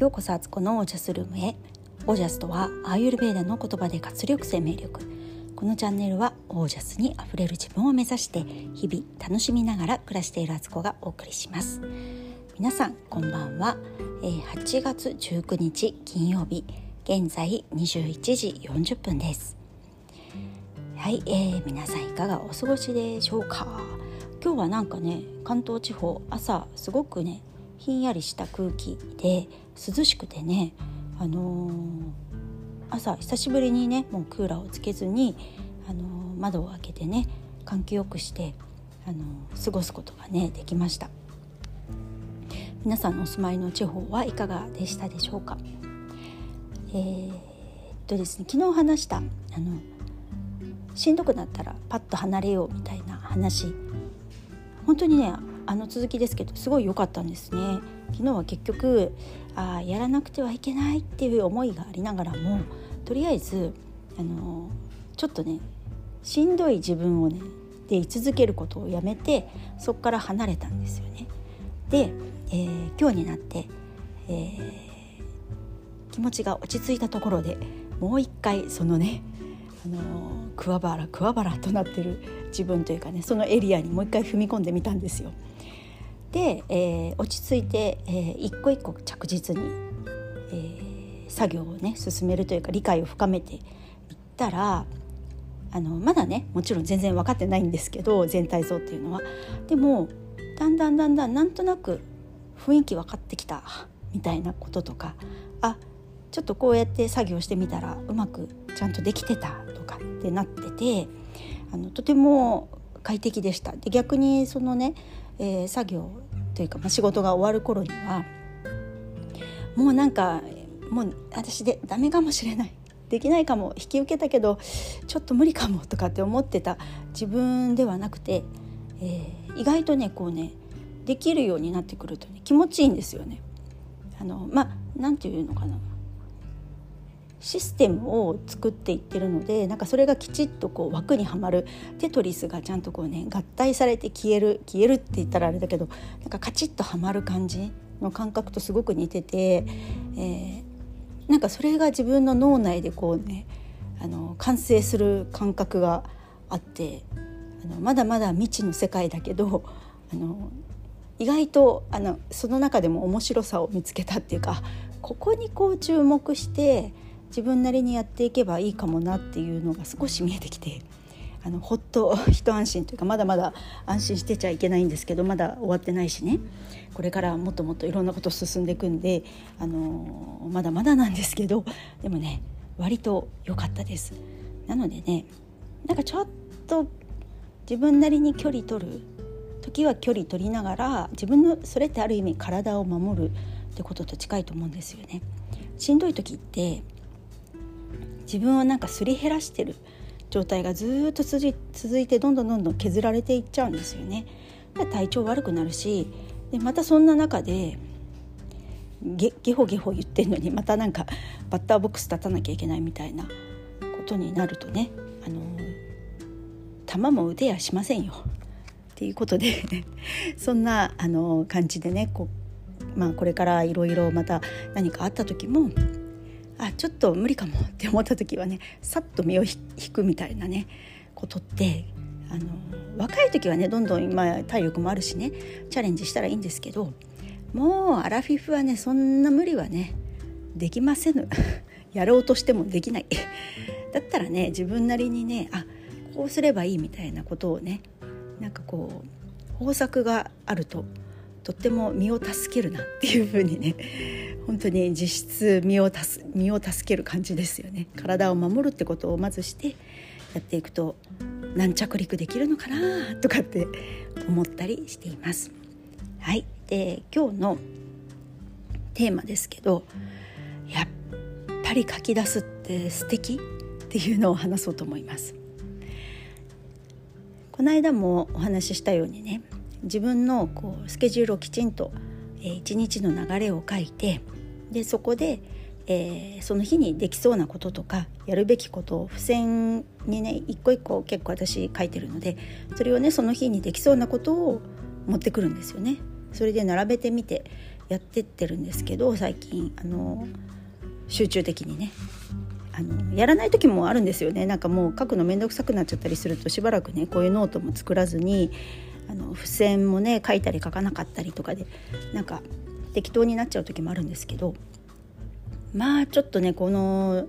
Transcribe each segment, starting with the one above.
ようこそアツコのオージャスルームへ。オージャスとはアーユルベーダの言葉で活力生命力。このチャンネルはオージャスにあふれる自分を目指して日々楽しみながら暮らしているアツコがお送りします。皆さんこんばんは、えー、8月19日金曜日。現在21時40分です。はい、えー、皆さんいかがお過ごしでしょうか？今日はなんかね関東地方朝すごくねひんやりした空気で涼しくてね、あのー、朝久しぶりにねもうクーラーをつけずに、あのー、窓を開けてね換気よくして、あのー、過ごすことがねできました。皆さんのお住まいの地方はいかがでしたでしょうか？えー、っとですね昨日話したあのしんどくなったらパッと離れようみたいな話。本当にねあの続きですけどすごい良かったんですね昨日は結局あやらなくてはいけないっていう思いがありながらもとりあえずあのちょっとねしんどい自分をねで居続けることをやめてそこから離れたんですよね。で、えー、今日になって、えー、気持ちが落ち着いたところでもう一回そのねあの桑原桑原となってる自分というかねそのエリアにもう一回踏み込んでみたんですよ。で、えー、落ち着いて、えー、一個一個着実に、えー、作業をね進めるというか理解を深めていったらあのまだねもちろん全然分かってないんですけど全体像っていうのは。でもだんだんだんだんなんとなく雰囲気分かってきたみたいなこととかあちょっとこうやって作業してみたらうまくちゃんとできてたとかってなっててあのとても快適でしたで逆にそのね、えー、作業というか、まあ、仕事が終わる頃にはもうなんかもう私でダメかもしれないできないかも引き受けたけどちょっと無理かもとかって思ってた自分ではなくて、えー、意外とねこうねできるようになってくるとね気持ちいいんですよね。あのまあなんていうのかなシステムを作っていってるのでなんかそれがきちっとこう枠にはまるテトリスがちゃんとこうね合体されて消える消えるって言ったらあれだけどなんかカチッとはまる感じの感覚とすごく似てて、えー、なんかそれが自分の脳内でこうねあの完成する感覚があってあのまだまだ未知の世界だけどあの意外とあのその中でも面白さを見つけたっていうかここにこう注目して自分なりにやっていけばいいかもなっていうのが少し見えてきてあのほっと 一安心というかまだまだ安心してちゃいけないんですけどまだ終わってないしねこれからもっともっといろんなこと進んでいくんで、あのまだまだなんですけどでもね割と良かったです。なのでねなんかちょっと自分なりに距離取る時は距離取りながら自分のそれってある意味体を守るってことと近いと思うんですよね。しんどい時って自分をなんかすり減らしてる状態がずっと続いてどんどんどんどん削られていっちゃうんですよね。体調悪くなるしでまたそんな中でゲゲホゲホ言ってんのにまたなんかバッターボックス立たなきゃいけないみたいなことになるとねあの球も打てやしませんよっていうことで そんなあの感じでねこ,、まあ、これからいろいろまた何かあった時もあちょっと無理かも。って思った時はねさっと身を引くみたいなねことってあの若い時はねどんどん今体力もあるしねチャレンジしたらいいんですけどもうアラフィフはねそんな無理はねできませぬ。やろうとしてもできない。だったらね自分なりにねあこうすればいいみたいなことをねなんかこう方策があるととっても身を助けるなっていうふうにね本当に実質身をす身を助ける感じですよね体を守るってことをまずしてやっていくと軟着陸できるのかなとかって思ったりしています。はい、で今日のテーマですけどやっぱり書き出すって素敵っていうのを話そうと思います。この間もお話ししたようにね自分のこうスケジュールをきちんと、一日の流れを書いてでそこで、えー、その日にできそうなこととかやるべきことを付箋にね一個一個結構私書いてるのでそれをねその日にできそうなことを持ってくるんですよね。それで並べてみて、やってってるんですけど最近あの集中的にねあのやらない時もあるんですよねなんかもう書くの面倒くさくなっちゃったりするとしばらくねこういうノートも作らずにあの付箋もね書いたり書かなかったりとかでなんか適当になっちゃう時もあるんですけどまあちょっとねこの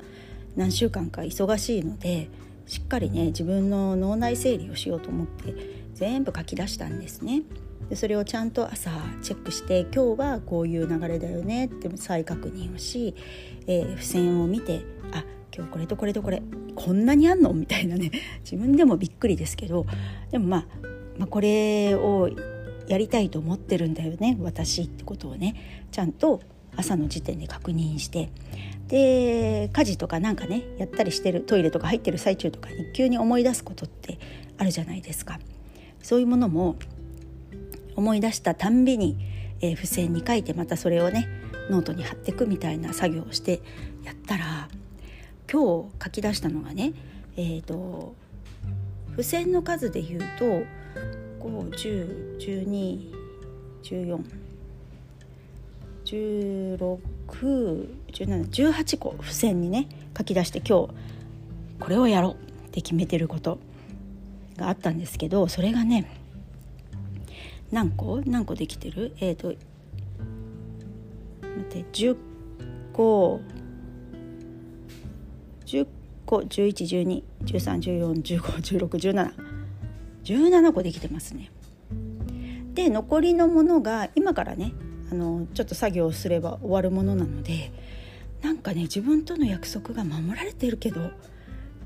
何週間か忙しいのでしっかりね自分の脳内整理をしようと思って全部書き出したんですね。でそれをちゃんと朝チェックして今日はこういう流れだよねって再確認をし、えー、付箋を見てあ今日これとこれとこれこんなにあんの？みたいなね自分でもびっくりですけどでもまあ、まあ、これをやりたいと思ってるんだよね私ってことをねちゃんと朝の時点で確認してで家事とかなんかねやったりしてるトイレとか入ってる最中とかに急に思い出すことってあるじゃないですか。そういうものも思い出したたんびに、えー、付箋に書いてまたそれをねノートに貼っていくみたいな作業をしてやったら今日書き出したのがねえーと、付箋の数で言うと5101214161718個付箋にね書き出して今日これをやろうって決めてることがあったんですけどそれがね何個？何個できてる？えっ、ー、と待って10個10個11121314151617 17個できてますね。で残りのものが今からねあのちょっと作業すれば終わるものなのでなんかね自分との約束が守られてるけど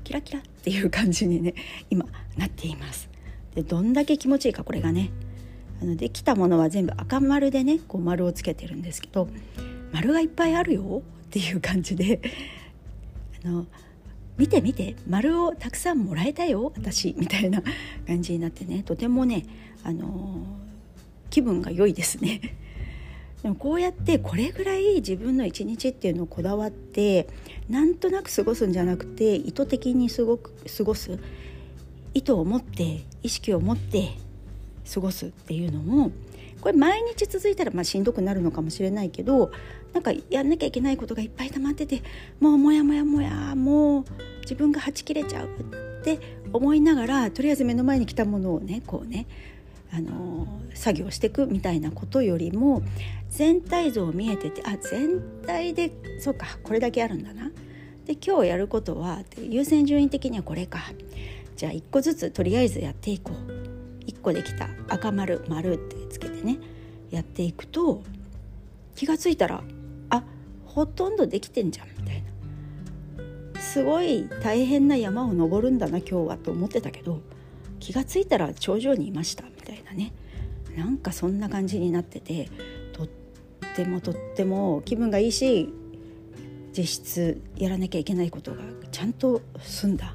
キラキラっていう感じにね今なっています。でどんだけ気持ちいいかこれがねあのできたものは全部赤丸でねこう丸をつけてるんですけど丸がいっぱいあるよっていう感じであの見て見て丸をたくさんもらえたよ私みたいな感じになってねとてもねあの気分が良いですね。でもこうやってこれぐらい自分の一日っていうのをこだわってなんとなく過ごすんじゃなくて意図的に過ごく過ごす意図を持って意識を持って過ごすっていうのもこれ毎日続いたらまあしんどくなるのかもしれないけどなんかやんなきゃいけないことがいっぱい溜まっててもうモヤモヤモヤもう自分がはち切れちゃうって思いながらとりあえず目の前に来たものをねこうねあの作業していくみたいなことよりも全体像見えててあ全体でそうかこれだけあるんだな。で今日やることは優先順位的にはこれか。じゃあ1個ずつとりあえずやっていこう。1個できた赤丸丸ってつけてねやっていくと気が付いたらほとんどできてんじゃんみたいな。すごい大変な山を登るんだな今日はと思ってたけど気が付いたら頂上にいましたみたいなね。なんかそんな感じになっててとってもとっても気分がいいし実質やらなきゃいけないことがちゃんと済んだ。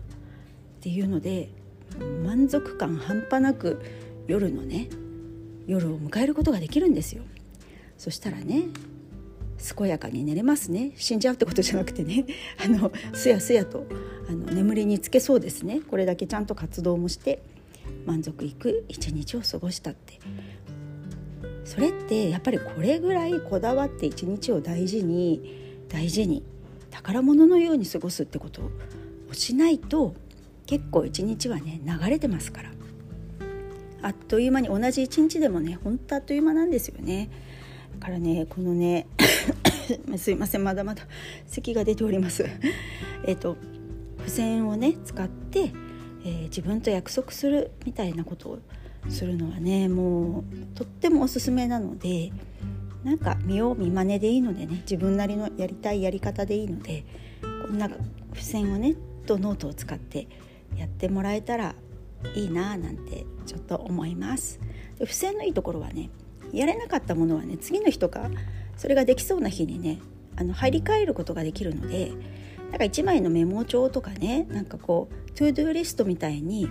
っていうので満足感半端なく夜のね夜を迎えることができるんですよ。そしたらね健やかに寝れますね。死んじゃうってことじゃなくてね。あのすやすやとあの眠りにつけそうですね。これだけちゃんと活動もして満足いく一日を過ごしたって。それってやっぱりこれぐらいこだわって一日を大事に大事に宝物のように過ごすってことをしないと結構一日はね流れてますから。あっという間に同じ一日でもねほんとあっという間なんですよね。からねこのね すいませんまだまだ咳が出ております。えっと付箋をね使って、えー、自分と約束するみたいなことをするのはねもうとってもおすすめなのでなんか見よう見まねでいいのでね自分なりのやりたいやり方でいいのでこんな付箋をねとノートを使ってやってもらえたらいいななんてちょっと思います。で付箋のいいところはねやれなかったものはね次の日とかそれができそうな日にねあの入り替えることができるのでなんか1枚のメモ帳とかねなんかこう to do list みたいに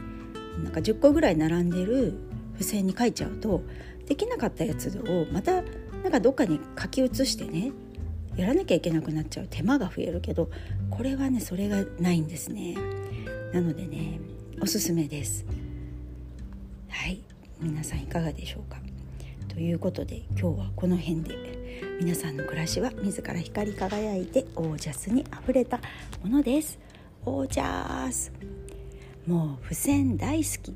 なんか10個ぐらい並んでる付箋に書いちゃうとできなかったやつをまたなんかどっかに書き写してねやらなきゃいけなくなっちゃう手間が増えるけどこれはねそれがないんですね。なのでねおすすめです。はい。皆さんいかがでしょうか？ということで今日はこの辺で。皆さんの暮らしは自ら光り輝いてオージャスにあふれたものです。オージャス。もう付箋大好き。